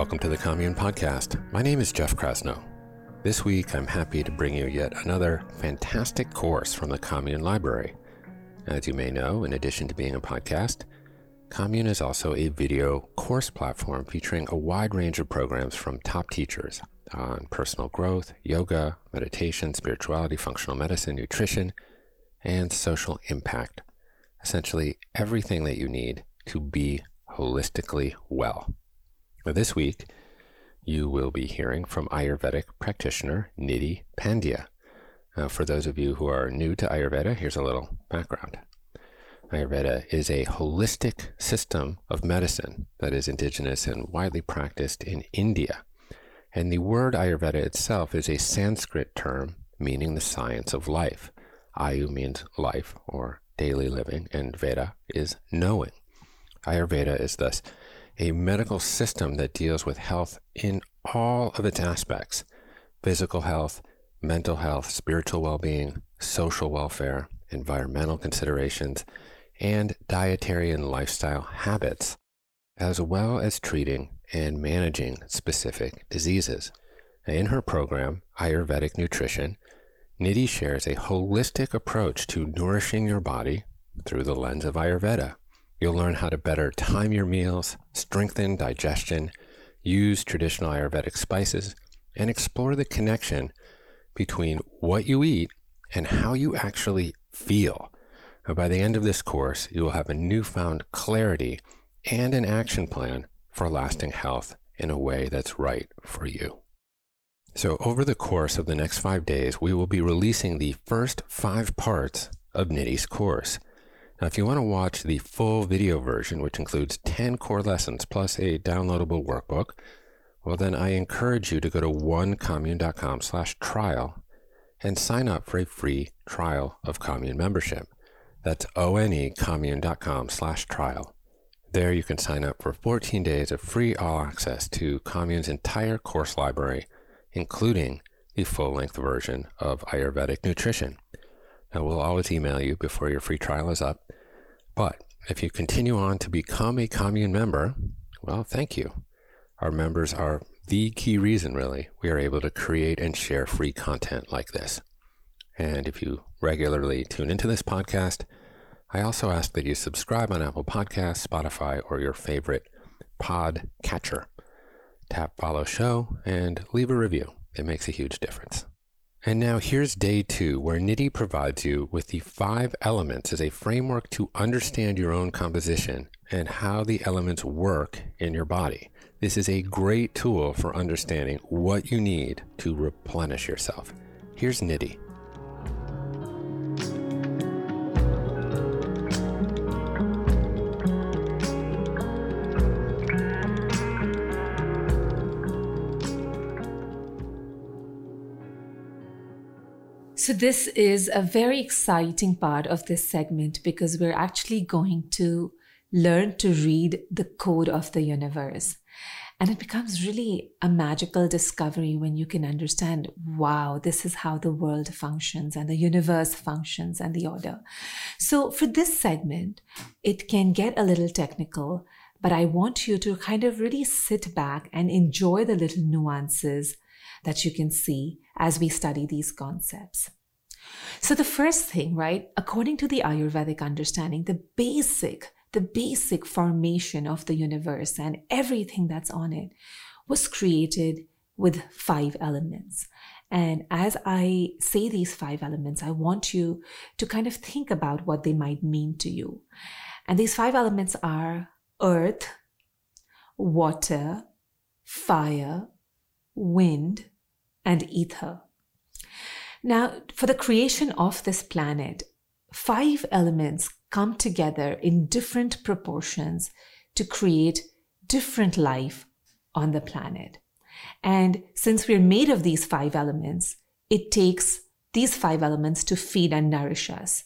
Welcome to the Commune Podcast. My name is Jeff Krasno. This week, I'm happy to bring you yet another fantastic course from the Commune Library. As you may know, in addition to being a podcast, Commune is also a video course platform featuring a wide range of programs from top teachers on personal growth, yoga, meditation, spirituality, functional medicine, nutrition, and social impact. Essentially, everything that you need to be holistically well. This week, you will be hearing from Ayurvedic practitioner Nidhi Pandya. Uh, for those of you who are new to Ayurveda, here's a little background. Ayurveda is a holistic system of medicine that is indigenous and widely practiced in India. And the word Ayurveda itself is a Sanskrit term meaning the science of life. Ayu means life or daily living, and Veda is knowing. Ayurveda is thus a medical system that deals with health in all of its aspects physical health, mental health, spiritual well being, social welfare, environmental considerations, and dietary and lifestyle habits, as well as treating and managing specific diseases. In her program, Ayurvedic Nutrition, Nidhi shares a holistic approach to nourishing your body through the lens of Ayurveda. You'll learn how to better time your meals, strengthen digestion, use traditional Ayurvedic spices, and explore the connection between what you eat and how you actually feel. By the end of this course, you will have a newfound clarity and an action plan for lasting health in a way that's right for you. So, over the course of the next five days, we will be releasing the first five parts of Nidhi's course. Now, if you want to watch the full video version, which includes 10 core lessons plus a downloadable workbook, well, then I encourage you to go to onecommune.com slash trial and sign up for a free trial of Commune membership. That's onecommune.com slash trial. There you can sign up for 14 days of free all access to Commune's entire course library, including the full length version of Ayurvedic nutrition. Now, we'll always email you before your free trial is up. But if you continue on to become a commune member, well, thank you. Our members are the key reason, really, we are able to create and share free content like this. And if you regularly tune into this podcast, I also ask that you subscribe on Apple Podcasts, Spotify, or your favorite pod catcher. Tap follow show and leave a review. It makes a huge difference. And now here's day two, where Nidhi provides you with the five elements as a framework to understand your own composition and how the elements work in your body. This is a great tool for understanding what you need to replenish yourself. Here's Nidhi. So, this is a very exciting part of this segment because we're actually going to learn to read the code of the universe. And it becomes really a magical discovery when you can understand wow, this is how the world functions and the universe functions and the order. So, for this segment, it can get a little technical, but I want you to kind of really sit back and enjoy the little nuances that you can see as we study these concepts. So, the first thing, right, according to the Ayurvedic understanding, the basic, the basic formation of the universe and everything that's on it was created with five elements. And as I say these five elements, I want you to kind of think about what they might mean to you. And these five elements are earth, water, fire, wind, and ether. Now, for the creation of this planet, five elements come together in different proportions to create different life on the planet. And since we're made of these five elements, it takes these five elements to feed and nourish us.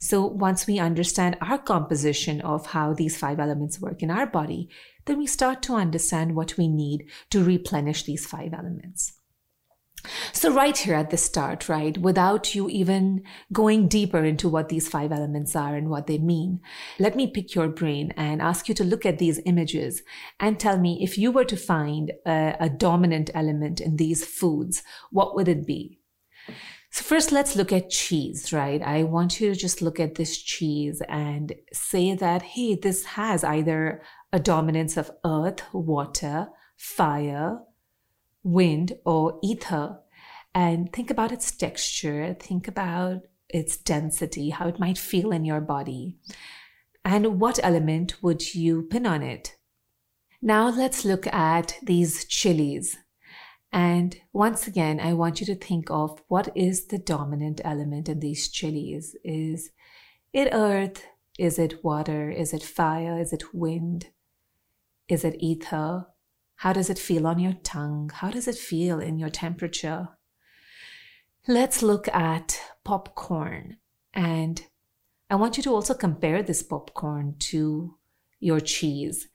So once we understand our composition of how these five elements work in our body, then we start to understand what we need to replenish these five elements. So, right here at the start, right, without you even going deeper into what these five elements are and what they mean, let me pick your brain and ask you to look at these images and tell me if you were to find a, a dominant element in these foods, what would it be? So, first, let's look at cheese, right? I want you to just look at this cheese and say that, hey, this has either a dominance of earth, water, fire, wind or ether and think about its texture, think about its density, how it might feel in your body, and what element would you pin on it. Now let's look at these chilies. And once again, I want you to think of what is the dominant element in these chilies. Is it earth? Is it water? Is it fire? Is it wind? Is it ether? How does it feel on your tongue? How does it feel in your temperature? Let's look at popcorn. And I want you to also compare this popcorn to your cheese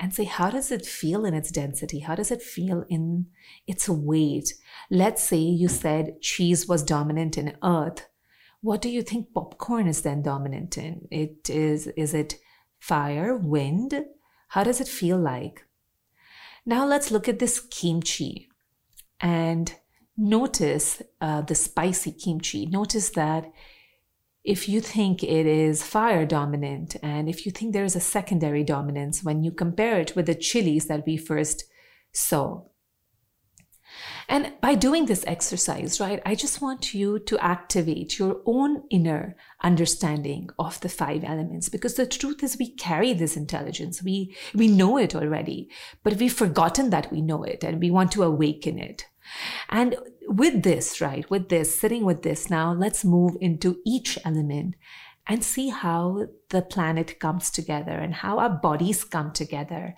and say, how does it feel in its density? How does it feel in its weight? Let's say you said cheese was dominant in earth. What do you think popcorn is then dominant in? It is, is it fire, wind? How does it feel like? Now let's look at this kimchi and notice uh, the spicy kimchi. Notice that if you think it is fire dominant and if you think there is a secondary dominance when you compare it with the chilies that we first saw, and by doing this exercise, right, I just want you to activate your own inner understanding of the five elements because the truth is we carry this intelligence. We, we know it already, but we've forgotten that we know it and we want to awaken it. And with this, right, with this, sitting with this now, let's move into each element and see how the planet comes together and how our bodies come together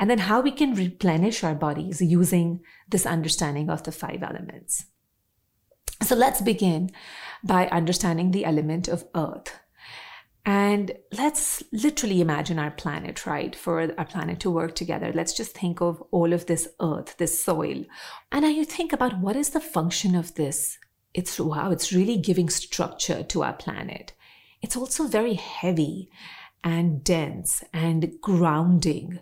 and then how we can replenish our bodies using this understanding of the five elements. So let's begin by understanding the element of earth. And let's literally imagine our planet, right? For our planet to work together. Let's just think of all of this earth, this soil. And now you think about what is the function of this? It's wow, it's really giving structure to our planet. It's also very heavy and dense and grounding.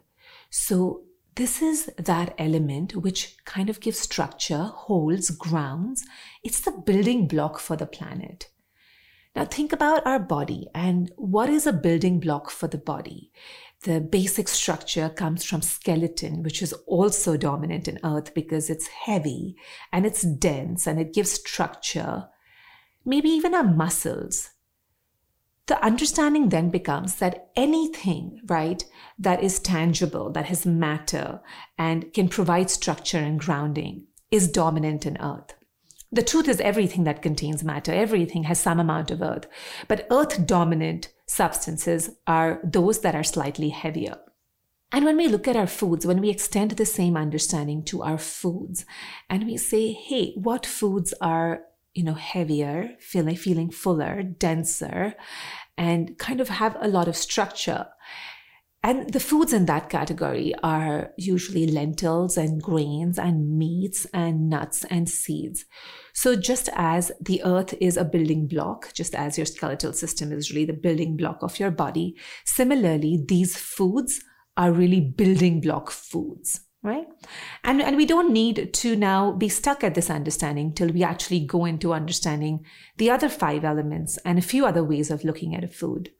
So this is that element which kind of gives structure, holds, grounds. It's the building block for the planet. Now think about our body and what is a building block for the body? The basic structure comes from skeleton, which is also dominant in earth because it's heavy and it's dense and it gives structure. Maybe even our muscles the understanding then becomes that anything, right, that is tangible, that has matter and can provide structure and grounding is dominant in earth. The truth is everything that contains matter, everything has some amount of earth, but earth dominant substances are those that are slightly heavier. And when we look at our foods, when we extend the same understanding to our foods and we say, hey, what foods are you know, heavier, feeling feeling fuller, denser, and kind of have a lot of structure. And the foods in that category are usually lentils and grains and meats and nuts and seeds. So, just as the earth is a building block, just as your skeletal system is really the building block of your body, similarly, these foods are really building block foods right? And and we don't need to now be stuck at this understanding till we actually go into understanding the other five elements and a few other ways of looking at a food.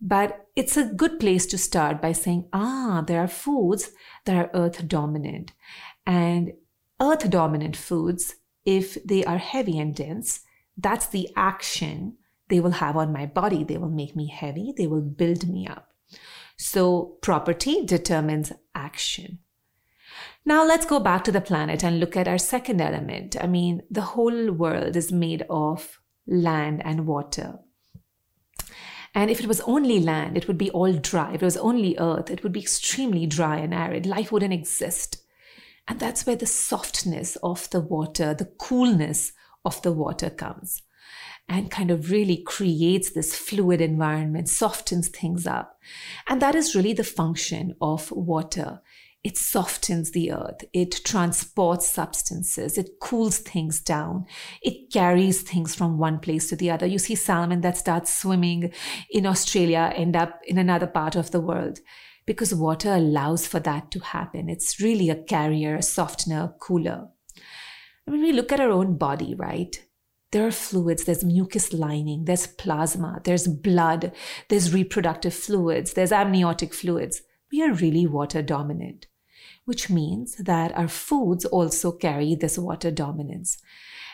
But it's a good place to start by saying ah there are foods that are earth dominant. And earth dominant foods if they are heavy and dense that's the action they will have on my body. They will make me heavy. They will build me up. So property determines action now let's go back to the planet and look at our second element. I mean, the whole world is made of land and water. And if it was only land, it would be all dry. If it was only earth, it would be extremely dry and arid. Life wouldn't exist. And that's where the softness of the water, the coolness of the water comes and kind of really creates this fluid environment, softens things up. And that is really the function of water it softens the earth, it transports substances, it cools things down, it carries things from one place to the other. You see salmon that starts swimming in Australia end up in another part of the world because water allows for that to happen. It's really a carrier, a softener, a cooler. When we look at our own body, right? There are fluids, there's mucus lining, there's plasma, there's blood, there's reproductive fluids, there's amniotic fluids. We are really water dominant which means that our foods also carry this water dominance.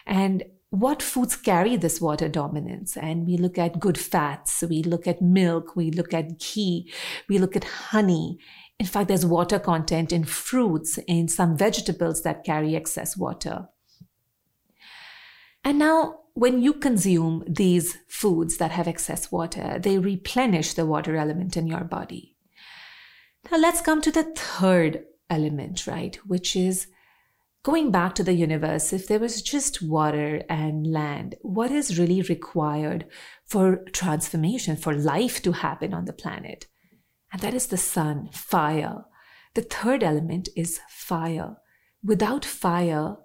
And what foods carry this water dominance? And we look at good fats, we look at milk, we look at ghee, we look at honey. In fact, there's water content in fruits, in some vegetables that carry excess water. And now, when you consume these foods that have excess water, they replenish the water element in your body. Now, let's come to the third element, right? Which is going back to the universe, if there was just water and land, what is really required for transformation, for life to happen on the planet? And that is the sun, fire. The third element is fire. Without fire,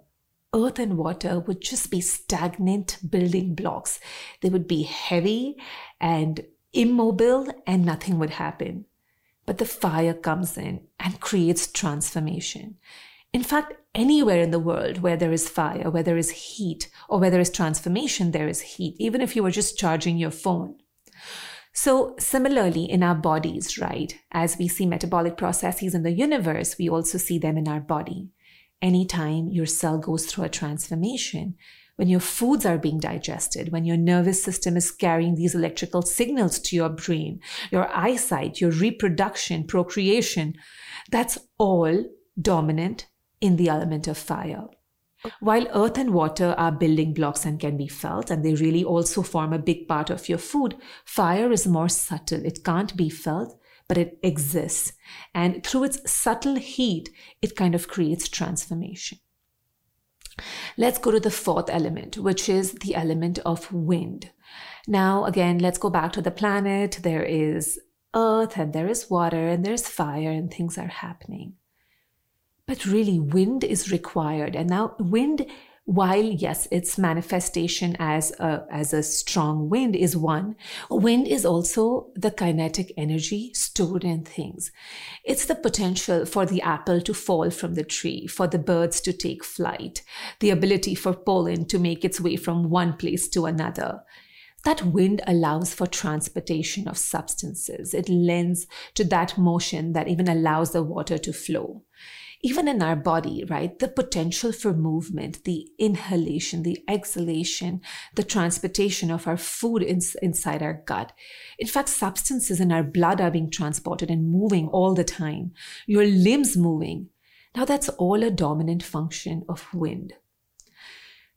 earth and water would just be stagnant building blocks. They would be heavy and immobile, and nothing would happen. But the fire comes in and creates transformation. In fact, anywhere in the world where there is fire, where there is heat, or where there is transformation, there is heat, even if you were just charging your phone. So, similarly, in our bodies, right, as we see metabolic processes in the universe, we also see them in our body. Anytime your cell goes through a transformation, when your foods are being digested, when your nervous system is carrying these electrical signals to your brain, your eyesight, your reproduction, procreation, that's all dominant in the element of fire. While earth and water are building blocks and can be felt, and they really also form a big part of your food, fire is more subtle. It can't be felt, but it exists. And through its subtle heat, it kind of creates transformation. Let's go to the fourth element, which is the element of wind. Now, again, let's go back to the planet. There is earth and there is water and there's fire and things are happening. But really, wind is required. And now, wind while yes its manifestation as a as a strong wind is one wind is also the kinetic energy stored in things. It's the potential for the apple to fall from the tree for the birds to take flight the ability for pollen to make its way from one place to another. That wind allows for transportation of substances. It lends to that motion that even allows the water to flow even in our body, right? The potential for movement, the inhalation, the exhalation, the transportation of our food in, inside our gut. In fact, substances in our blood are being transported and moving all the time. Your limbs moving. Now that's all a dominant function of wind.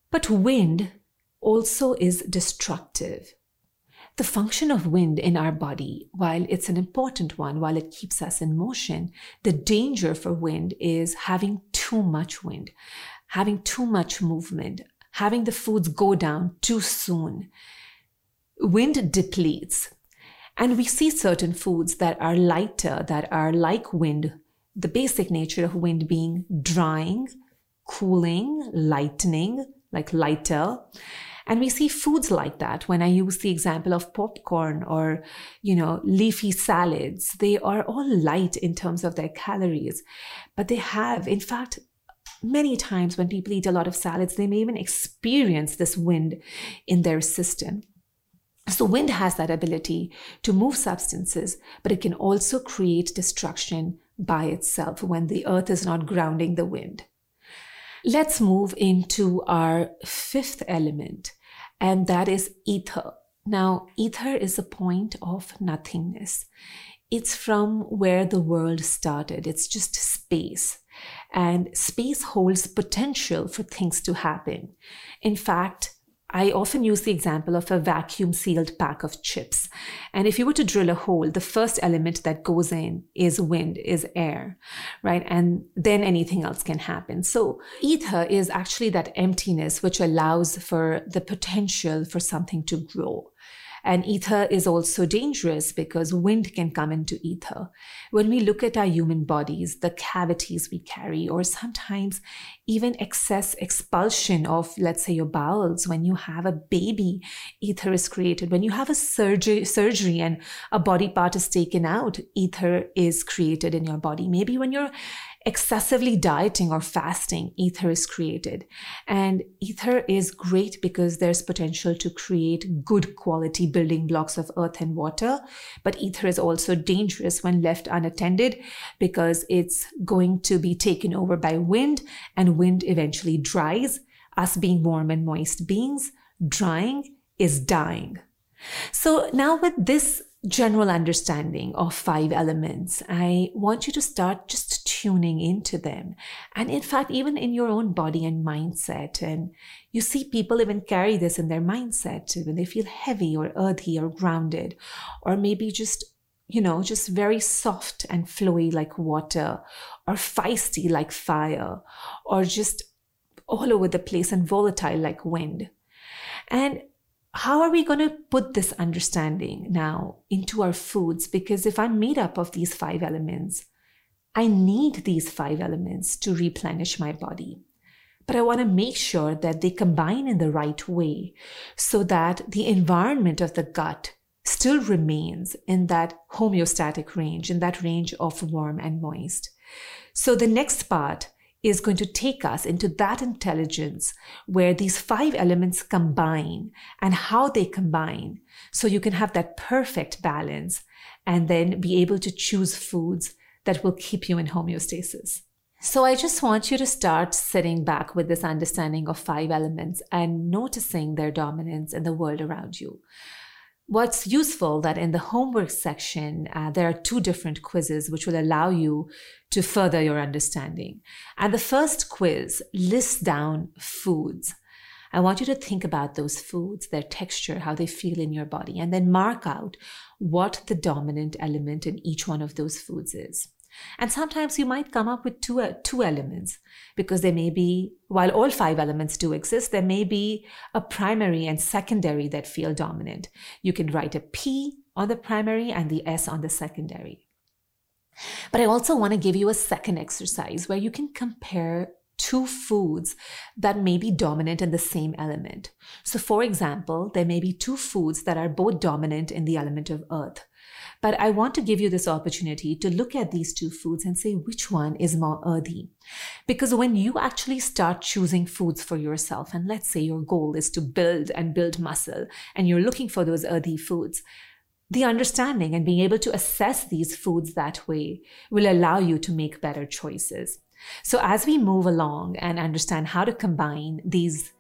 But wind also is destructive. The function of wind in our body, while it's an important one, while it keeps us in motion, the danger for wind is having too much wind, having too much movement, having the foods go down too soon. Wind depletes. And we see certain foods that are lighter, that are like wind, the basic nature of wind being drying, cooling, lightening, like lighter. And we see foods like that when I use the example of popcorn or, you know, leafy salads. They are all light in terms of their calories, but they have, in fact, many times when people eat a lot of salads, they may even experience this wind in their system. So, wind has that ability to move substances, but it can also create destruction by itself when the earth is not grounding the wind. Let's move into our fifth element, and that is ether. Now, ether is a point of nothingness. It's from where the world started. It's just space. And space holds potential for things to happen. In fact, I often use the example of a vacuum sealed pack of chips. And if you were to drill a hole, the first element that goes in is wind, is air, right? And then anything else can happen. So ether is actually that emptiness which allows for the potential for something to grow. And ether is also dangerous because wind can come into ether. When we look at our human bodies, the cavities we carry, or sometimes even excess expulsion of, let's say, your bowels, when you have a baby, ether is created. When you have a surgery, surgery and a body part is taken out, ether is created in your body. Maybe when you're excessively dieting or fasting, ether is created. And ether is great because there's potential to create good quality building blocks of earth and water. But ether is also dangerous when left unattended because it's going to be taken over by wind and wind eventually dries. Us being warm and moist beings, drying is dying. So now with this general understanding of five elements, I want you to start just tuning into them. And in fact, even in your own body and mindset. And you see people even carry this in their mindset when they feel heavy or earthy or grounded, or maybe just you know, just very soft and flowy like water, or feisty like fire, or just all over the place and volatile like wind. And how are we going to put this understanding now into our foods? Because if I'm made up of these five elements, I need these five elements to replenish my body. But I want to make sure that they combine in the right way so that the environment of the gut still remains in that homeostatic range, in that range of warm and moist. So the next part is going to take us into that intelligence where these five elements combine and how they combine. So you can have that perfect balance and then be able to choose foods that will keep you in homeostasis. So I just want you to start sitting back with this understanding of five elements and noticing their dominance in the world around you. What's useful that in the homework section, uh, there are two different quizzes which will allow you to further your understanding. And the first quiz lists down foods. I want you to think about those foods, their texture, how they feel in your body, and then mark out what the dominant element in each one of those foods is. And sometimes you might come up with two, uh, two elements because there may be, while all five elements do exist, there may be a primary and secondary that feel dominant. You can write a P on the primary and the S on the secondary. But I also want to give you a second exercise where you can compare two foods that may be dominant in the same element. So, for example, there may be two foods that are both dominant in the element of earth. But I want to give you this opportunity to look at these two foods and say which one is more earthy. Because when you actually start choosing foods for yourself, and let's say your goal is to build and build muscle, and you're looking for those earthy foods, the understanding and being able to assess these foods that way will allow you to make better choices. So, as we move along and understand how to combine these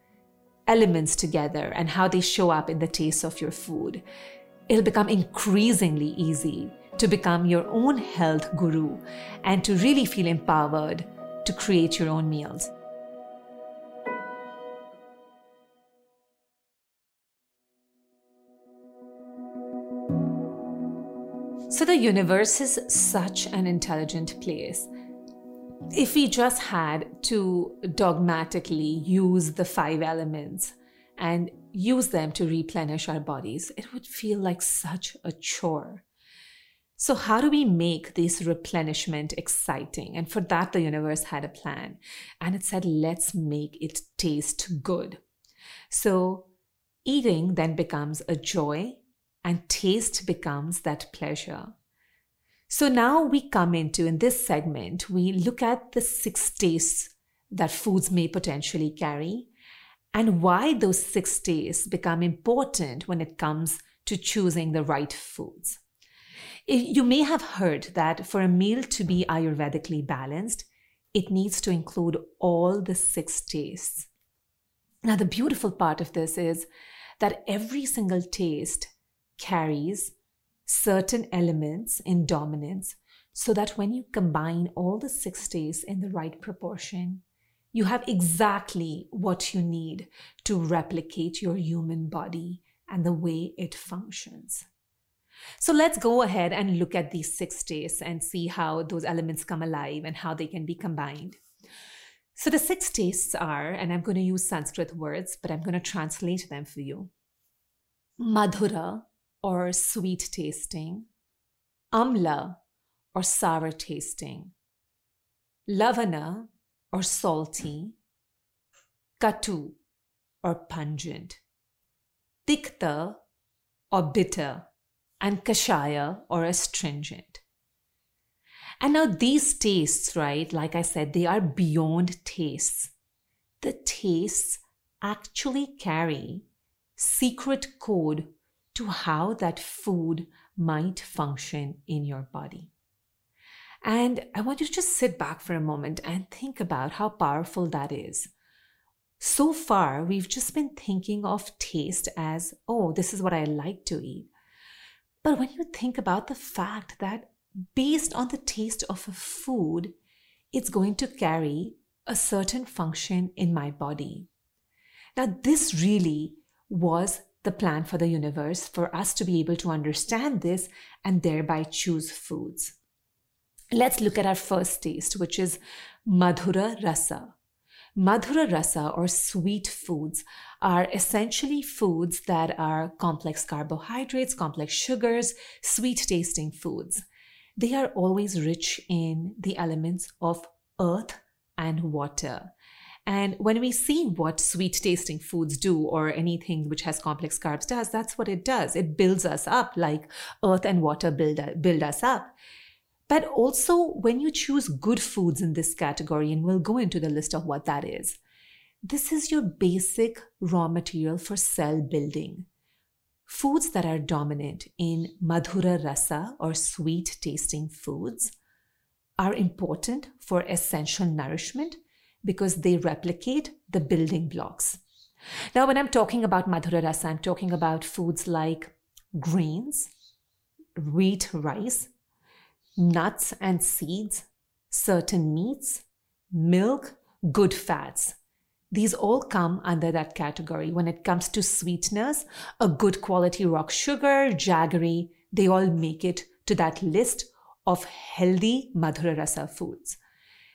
elements together and how they show up in the taste of your food, it'll become increasingly easy to become your own health guru and to really feel empowered to create your own meals. So, the universe is such an intelligent place. If we just had to dogmatically use the five elements and use them to replenish our bodies, it would feel like such a chore. So, how do we make this replenishment exciting? And for that, the universe had a plan. And it said, let's make it taste good. So, eating then becomes a joy, and taste becomes that pleasure. So, now we come into, in this segment, we look at the six tastes that foods may potentially carry and why those six days become important when it comes to choosing the right foods. You may have heard that for a meal to be Ayurvedically balanced, it needs to include all the six tastes. Now, the beautiful part of this is that every single taste carries certain elements in dominance so that when you combine all the six tastes in the right proportion, you have exactly what you need to replicate your human body and the way it functions. So let's go ahead and look at these six tastes and see how those elements come alive and how they can be combined. So the six tastes are, and I'm going to use Sanskrit words, but I'm going to translate them for you. Madhura or sweet tasting, amla or sour tasting, lavana or salty, katu or pungent, tikta or bitter, and kashaya or astringent. And now these tastes, right, like I said, they are beyond tastes. The tastes actually carry secret code to how that food might function in your body. And I want you to just sit back for a moment and think about how powerful that is. So far, we've just been thinking of taste as, oh, this is what I like to eat. But when you think about the fact that based on the taste of a food, it's going to carry a certain function in my body. Now, this really was the plan for the universe for us to be able to understand this and thereby choose foods. Let's look at our first taste, which is Madhura Rasa. Madhura Rasa or sweet foods are essentially foods that are complex carbohydrates, complex sugars, sweet tasting foods. They are always rich in the elements of earth and water. And when we see what sweet tasting foods do or anything which has complex carbs does, that's what it does. It builds us up like earth and water build, build us up. But also, when you choose good foods in this category, and we'll go into the list of what that is, this is your basic raw material for cell building. Foods that are dominant in Madhura Rasa or sweet tasting foods are important for essential nourishment because they replicate the building blocks. Now, when I'm talking about Madhura Rasa, I'm talking about foods like grains, wheat, rice, nuts and seeds, certain meats, milk, good fats. These all come under that category. When it comes to sweeteners, a good quality rock sugar, jaggery, they all make it to that list of healthy Madhura Rasa foods.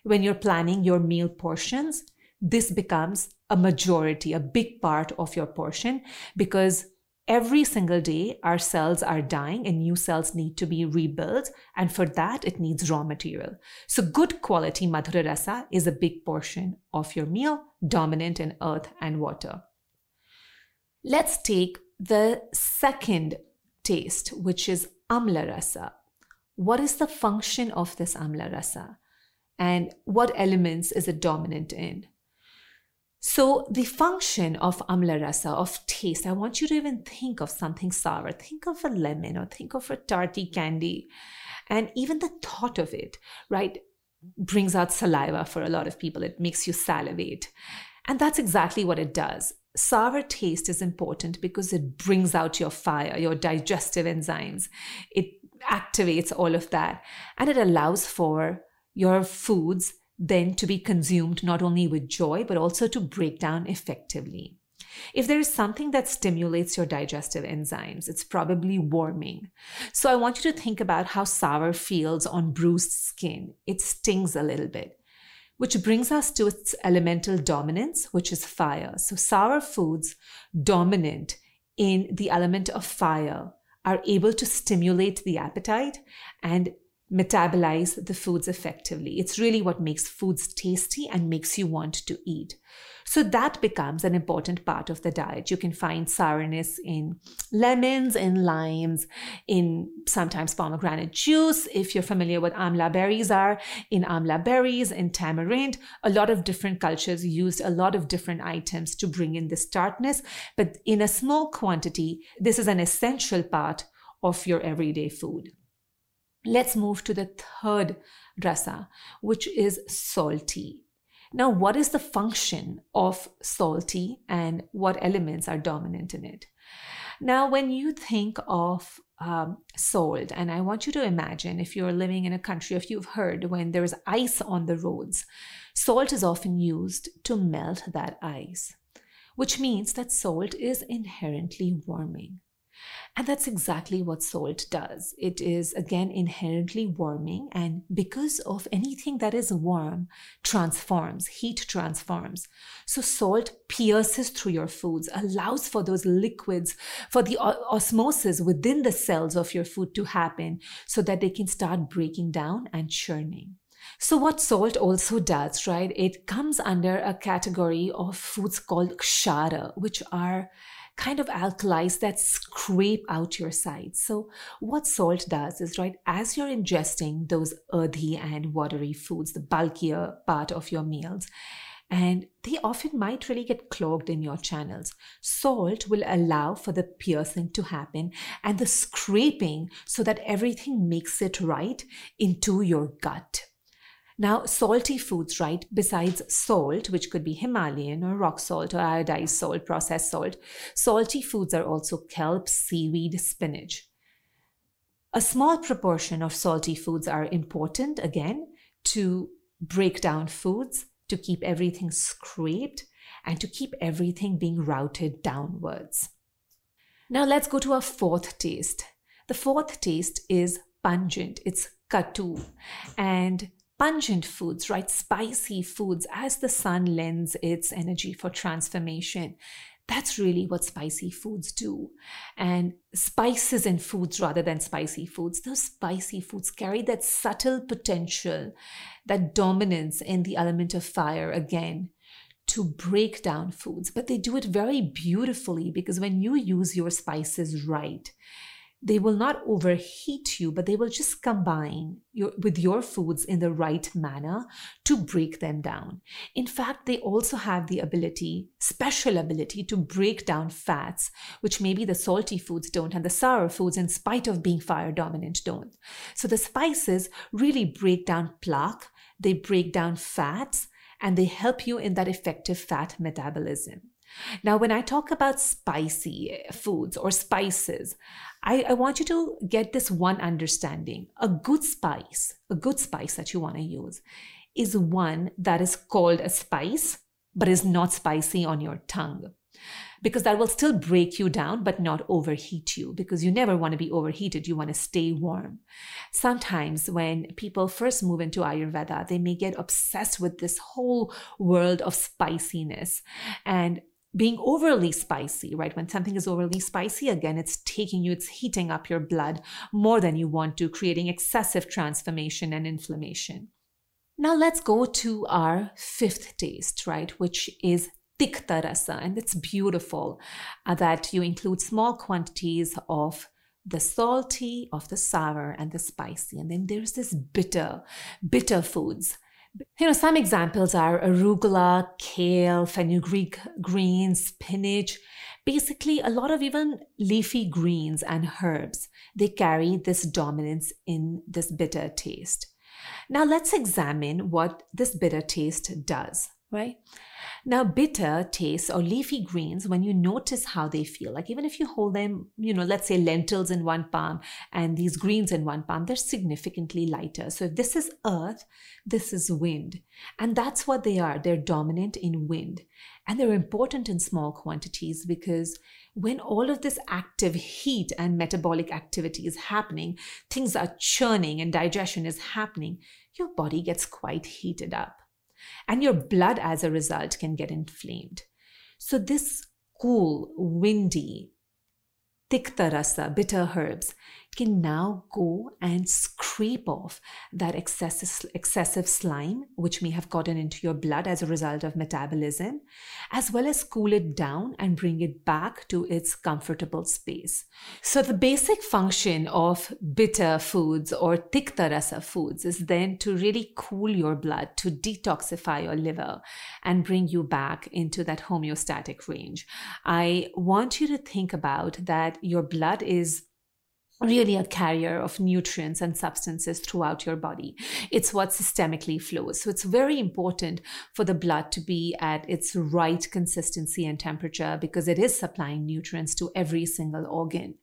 When you're planning your meal portions, this becomes a majority, a big part of your portion because every single day our cells are dying and new cells need to be rebuilt. And for that, it needs raw material. So, good quality Madhura Rasa is a big portion of your meal, dominant in earth and water. Let's take the second taste, which is Amla Rasa. What is the function of this Amla Rasa? And what elements is it dominant in? So, the function of amla rasa, of taste, I want you to even think of something sour. Think of a lemon or think of a tarty candy. And even the thought of it, right, brings out saliva for a lot of people. It makes you salivate. And that's exactly what it does. Sour taste is important because it brings out your fire, your digestive enzymes. It activates all of that. And it allows for your foods then to be consumed not only with joy, but also to break down effectively. If there is something that stimulates your digestive enzymes, it's probably warming. So I want you to think about how sour feels on bruised skin. It stings a little bit, which brings us to its elemental dominance, which is fire. So sour foods dominant in the element of fire are able to stimulate the appetite and metabolize the foods effectively. It's really what makes foods tasty and makes you want to eat. So that becomes an important part of the diet. You can find sourness in lemons, in limes, in sometimes pomegranate juice. If you're familiar with amla berries are, in amla berries, in tamarind, a lot of different cultures used a lot of different items to bring in this tartness. But in a small quantity, this is an essential part of your everyday food. Let's move to the third rasa, which is salty. Now, what is the function of salty and what elements are dominant in it? Now, when you think of um, salt, and I want you to imagine if you're living in a country, if you've heard when there's ice on the roads, salt is often used to melt that ice, which means that salt is inherently warming. And that's exactly what salt does. It is, again, inherently warming. And because of anything that is warm, transforms, heat transforms. So salt pierces through your foods, allows for those liquids, for the osmosis within the cells of your food to happen so that they can start breaking down and churning. So, what salt also does, right? It comes under a category of foods called kshara, which are kind of alkalis that scrape out your sides. So, what salt does is, right, as you're ingesting those earthy and watery foods, the bulkier part of your meals, and they often might really get clogged in your channels. Salt will allow for the piercing to happen and the scraping so that everything makes it right into your gut. Now, salty foods, right, besides salt, which could be Himalayan or rock salt or iodized salt, processed salt, salty foods are also kelp, seaweed, spinach. A small proportion of salty foods are important, again, to break down foods, to keep everything scraped, and to keep everything being routed downwards. Now, let's go to our fourth taste. The fourth taste is pungent, it's katu. And pungent foods, right? Spicy foods as the sun lends its energy for transformation. That's really what spicy foods do. And spices in foods rather than spicy foods, those spicy foods carry that subtle potential, that dominance in the element of fire again to break down foods. But they do it very beautifully because when you use your spices right, they will not overheat you, but they will just combine your, with your foods in the right manner to break them down. In fact, they also have the ability, special ability, to break down fats, which maybe the salty foods don't, and the sour foods, in spite of being fire dominant, don't. So the spices really break down plaque, they break down fats, and they help you in that effective fat metabolism. Now, when I talk about spicy eh, foods or spices, I, I, want you to get this one understanding. A good spice, a good spice that you want to use, is one that is called a spice, but is not spicy on your tongue. Because that will still break you down, but not overheat you, because you never want to be overheated. You want to stay warm. Sometimes, when people first move into Ayurveda, they may get obsessed with this whole world of spiciness. And being overly spicy, right? When something is overly spicy, again, it's taking you, it's heating up your blood more than you want to, creating excessive transformation and inflammation. Now let's go to our fifth taste, right? Which is tikta rasa. And it's beautiful uh, that you include small quantities of the salty, of the sour, and the spicy. And then there's this bitter, bitter foods you know, some examples are arugula, kale, fenugreek greens, spinach, basically a lot of even leafy greens and herbs. They carry this dominance in this bitter taste. Now let's examine what this bitter taste does, right? Now, bitter tastes or leafy greens, when you notice how they feel, like even if you hold them, you know, let's say lentils in one palm and these greens in one palm, they're significantly lighter. So if this is earth, this is wind. And that's what they are. They're dominant in wind. And they're important in small quantities because when all of this active heat and metabolic activity is happening, things are churning and digestion is happening, your body gets quite heated up and your blood as a result can get inflamed. So, this cool, windy, tikta rasa, bitter herbs, can now go and scrape off that excessive, excessive slime, which may have gotten into your blood as a result of metabolism, as well as cool it down and bring it back to its comfortable space. So, the basic function of bitter foods or tikta rasa foods is then to really cool your blood, to detoxify your liver, and bring you back into that homeostatic range. I want you to think about that your blood is really a carrier of nutrients and substances throughout your body. It's what systemically flows. So it's very important for the blood to be at its right consistency and temperature because it is supplying nutrients to every single organ.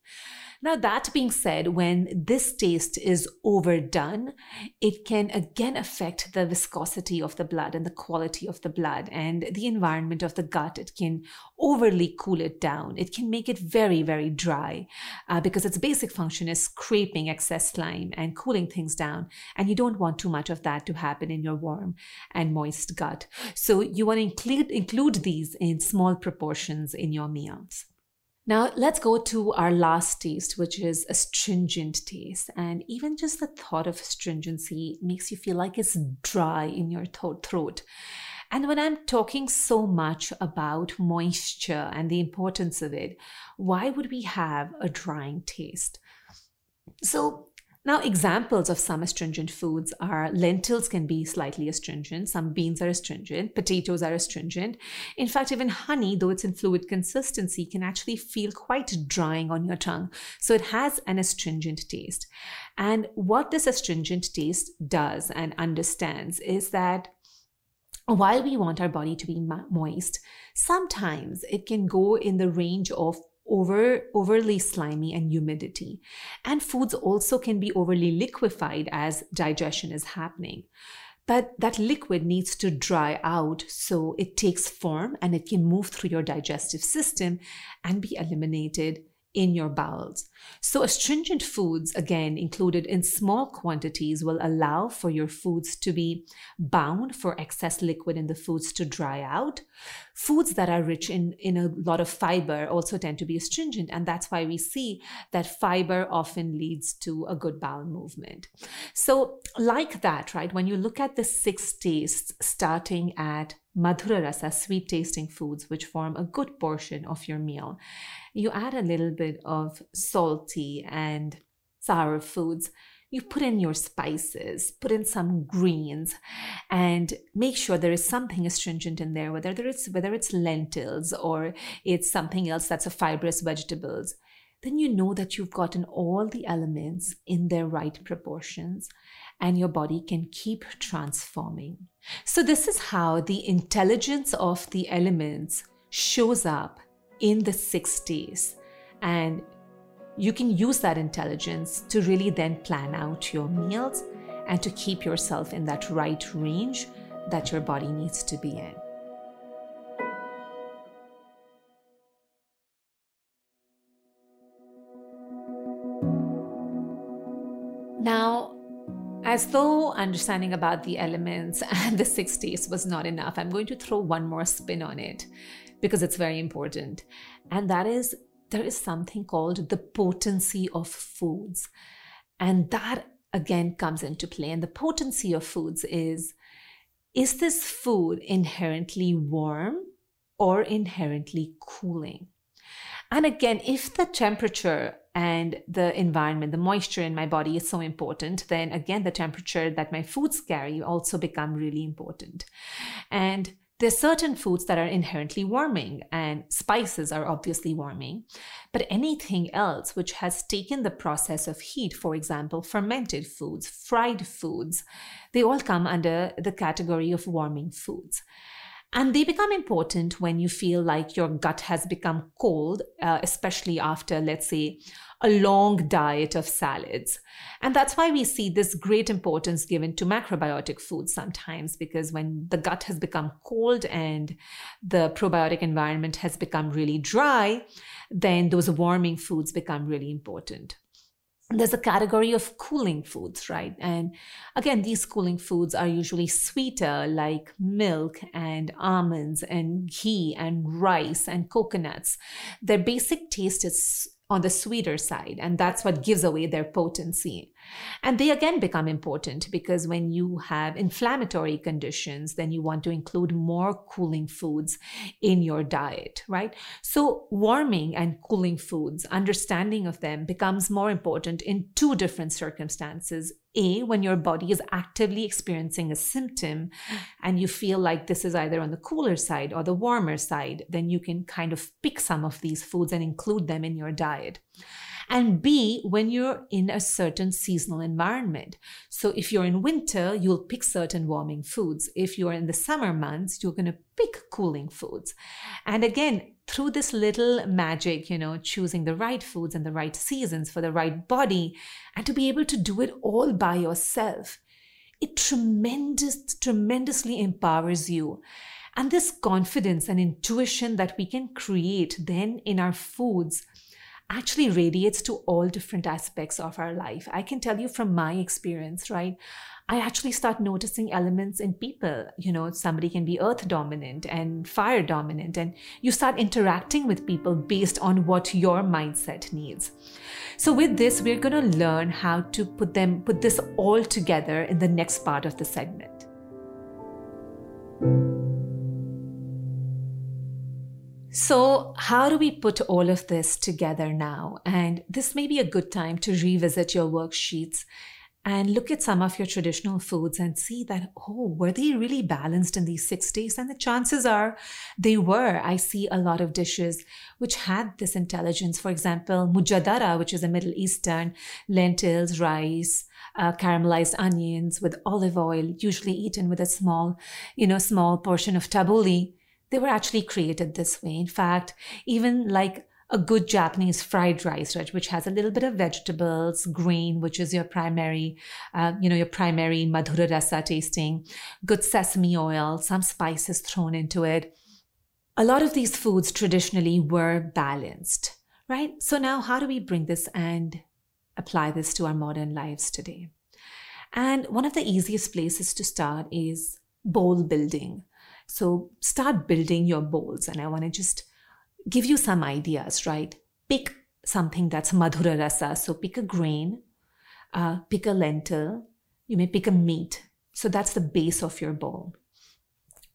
Now, that being said, when this taste is overdone, it can again affect the viscosity of the blood and the quality of the blood and the environment of the gut. It can overly cool it down. It can make it very, very dry uh, because its basic function is scraping excess slime and cooling things down. And you don't want too much of that to happen in your warm and moist gut. So you want to include, include these in small proportions in your meals. Now, let's go to our last taste, which is astringent taste. And even just the thought of astringency makes you feel like it's dry in your th- throat. And when I'm talking so much about moisture and the importance of it, why would we have a drying taste? So, now, examples of some astringent foods are lentils can be slightly astringent, some beans are astringent, potatoes are astringent. In fact, even honey, though it's in fluid consistency, can actually feel quite drying on your tongue. So it has an astringent taste. And what this astringent taste does and understands is that while we want our body to be moist, sometimes it can go in the range of over overly slimy and humidity and foods also can be overly liquefied as digestion is happening but that liquid needs to dry out so it takes form and it can move through your digestive system and be eliminated in your bowels. So, astringent foods, again, included in small quantities, will allow for your foods to be bound for excess liquid in the foods to dry out. Foods that are rich in, in a lot of fiber also tend to be astringent, and that's why we see that fiber often leads to a good bowel movement. So, like that, right, when you look at the six tastes starting at madhura rasa, sweet tasting foods, which form a good portion of your meal. You add a little bit of salty and sour foods. You put in your spices, put in some greens, and make sure there is something astringent in there, whether it's whether it's lentils or it's something else that's a fibrous vegetables then you know that you've gotten all the elements in their right proportions and your body can keep transforming. So, this is how the intelligence of the elements shows up in the six tastes. And you can use that intelligence to really then plan out your meals and to keep yourself in that right range that your body needs to be in. Now, as though understanding about the elements and the six tastes was not enough, I'm going to throw one more spin on it because it's very important. And that is there is something called the potency of foods. And that again comes into play. And the potency of foods is is this food inherently warm or inherently cooling? And again, if the temperature and the environment, the moisture in my body is so important, then again, the temperature that my foods carry also become really important. And there's certain foods that are inherently warming, and spices are obviously warming. But anything else which has taken the process of heat, for example, fermented foods, fried foods, they all come under the category of warming foods. And they become important when you feel like your gut has become cold, uh, especially after, let's say, a long diet of salads. And that's why we see this great importance given to macrobiotic foods sometimes, because when the gut has become cold and the probiotic environment has become really dry, then those warming foods become really important there's a category of cooling foods, right? And again, these cooling foods are usually sweeter, like milk and almonds and ghee and rice and coconuts. Their basic taste is on the sweeter side, and that's what gives away their potency. And they again become important because when you have inflammatory conditions, then you want to include more cooling foods in your diet, right? So, warming and cooling foods, understanding of them becomes more important in two different circumstances. A, when your body is actively experiencing a symptom and you feel like this is either on the cooler side or the warmer side, then you can kind of pick some of these foods and include them in your diet. And B, when you're in a certain seasonal environment. So if you're in winter, you'll pick certain warming foods. If you're in the summer months, you're going to pick cooling foods. And again, through this little magic, you know, choosing the right foods and the right seasons for the right body, and to be able to do it all by yourself, it tremendous, tremendously empowers you. And this confidence and intuition that we can create then in our foods actually radiates to all different aspects of our life. I can tell you from my experience, right? I actually start noticing elements in people. You know, somebody can be earth dominant and fire dominant, and you start interacting with people based on what your mindset needs. So with this, we're going to learn how to put them put this all together in the next part of the segment. So, how do we put all of this together now? And this may be a good time to revisit your worksheets and look at some of your traditional foods and see that, oh, were they really balanced in these six tastes? And the chances are they were. I see a lot of dishes which had this intelligence. For example, mujadara, which is a Middle Eastern lentils, rice, uh, caramelized onions with olive oil, usually eaten with a small, you know, small portion of tabbouleh. They were actually created this way. In fact, even like a good Japanese fried rice, right, which has a little bit of vegetables, grain, which is your primary, uh, you know, your primary madhura rasa tasting, good sesame oil, some spices thrown into it. A lot of these foods traditionally were balanced, right? So now how do we bring this and apply this to our modern lives today? And one of the easiest places to start is bowl building. So start building your bowls. And I want to just give you some ideas, right? Pick something that's madhura rasa. So pick a grain, uh, pick a lentil, you may pick a meat. So that's the base of your bowl.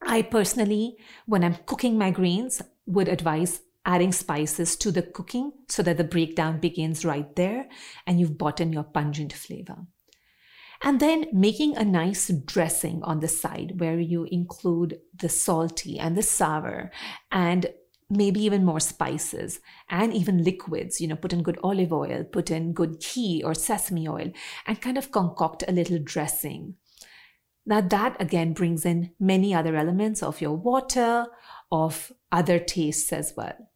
I personally, when I'm cooking my greens, would advise adding spices to the cooking so that the breakdown begins right there and you've bought in your pungent flavor. And then making a nice dressing on the side where you include the salty and the sour and maybe even more spices and even liquids you know put in good olive oil put in good ghee or sesame oil and kind of concoct a little dressing. Now that again brings in many other elements of your water of other tastes as well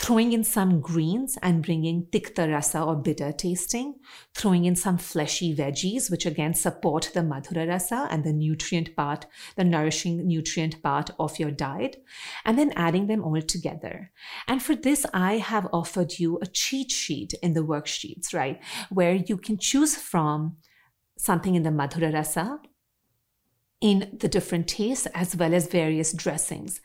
throwing in some greens and bringing tikta rasa or bitter tasting, throwing in some fleshy veggies, which again support the madhura rasa and the nutrient part, the nourishing nutrient part of your diet, and then adding them all together. And for this, I have offered you a cheat sheet in the worksheets, right? Where you can choose from something in the madhura rasa, in the different tastes as well as various dressings.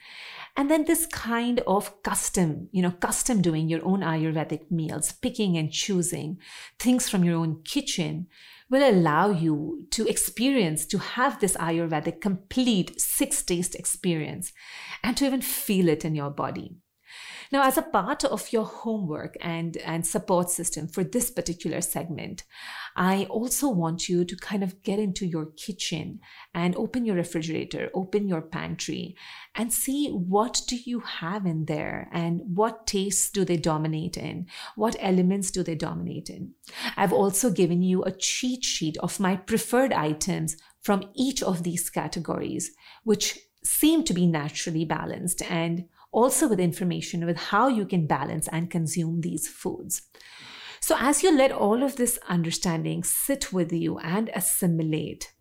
And then this kind of custom, you know, custom doing your own Ayurvedic meals, picking and choosing things from your own kitchen will allow you to experience, to have this Ayurvedic complete six taste experience and to even feel it in your body. Now, as a part of your homework and, and support system for this particular segment, I also want you to kind of get into your kitchen and open your refrigerator, open your pantry, and see what do you have in there and what tastes do they dominate in? What elements do they dominate in? I've also given you a cheat sheet of my preferred items from each of these categories, which seem to be naturally balanced and also with information with how you can balance and consume these foods. So, as you let all of this understanding sit with you and assimilate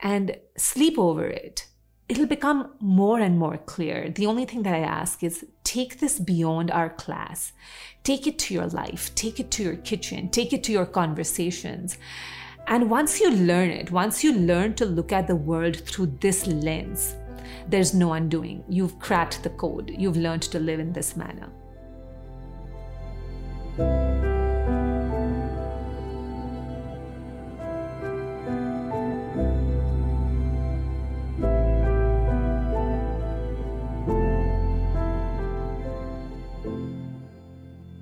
and sleep over it, it'll become more and more clear. The only thing that I ask is take this beyond our class, take it to your life, take it to your kitchen, take it to your conversations. And once you learn it, once you learn to look at the world through this lens, there's no undoing. You've cracked the code. You've learned to live in this manner.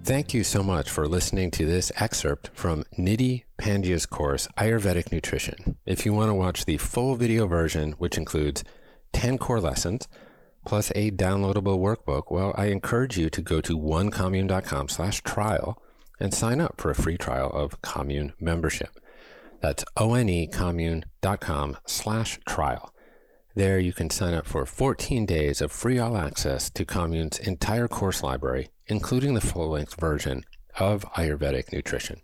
Thank you so much for listening to this excerpt from Nidhi Pandya's course, Ayurvedic Nutrition. If you want to watch the full video version, which includes 10 core lessons plus a downloadable workbook, well, I encourage you to go to onecommune.com slash trial and sign up for a free trial of Commune membership. That's onecommune.com slash trial. There you can sign up for 14 days of free all access to Commune's entire course library, including the full-length version of Ayurvedic nutrition.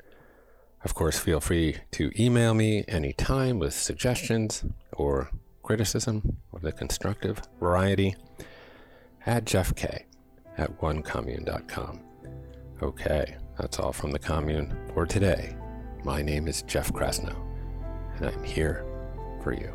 Of course, feel free to email me anytime with suggestions or criticism of the constructive variety, add Jeff K at onecommune.com. Okay, that's all from the commune for today. My name is Jeff Krasnow, and I'm here for you.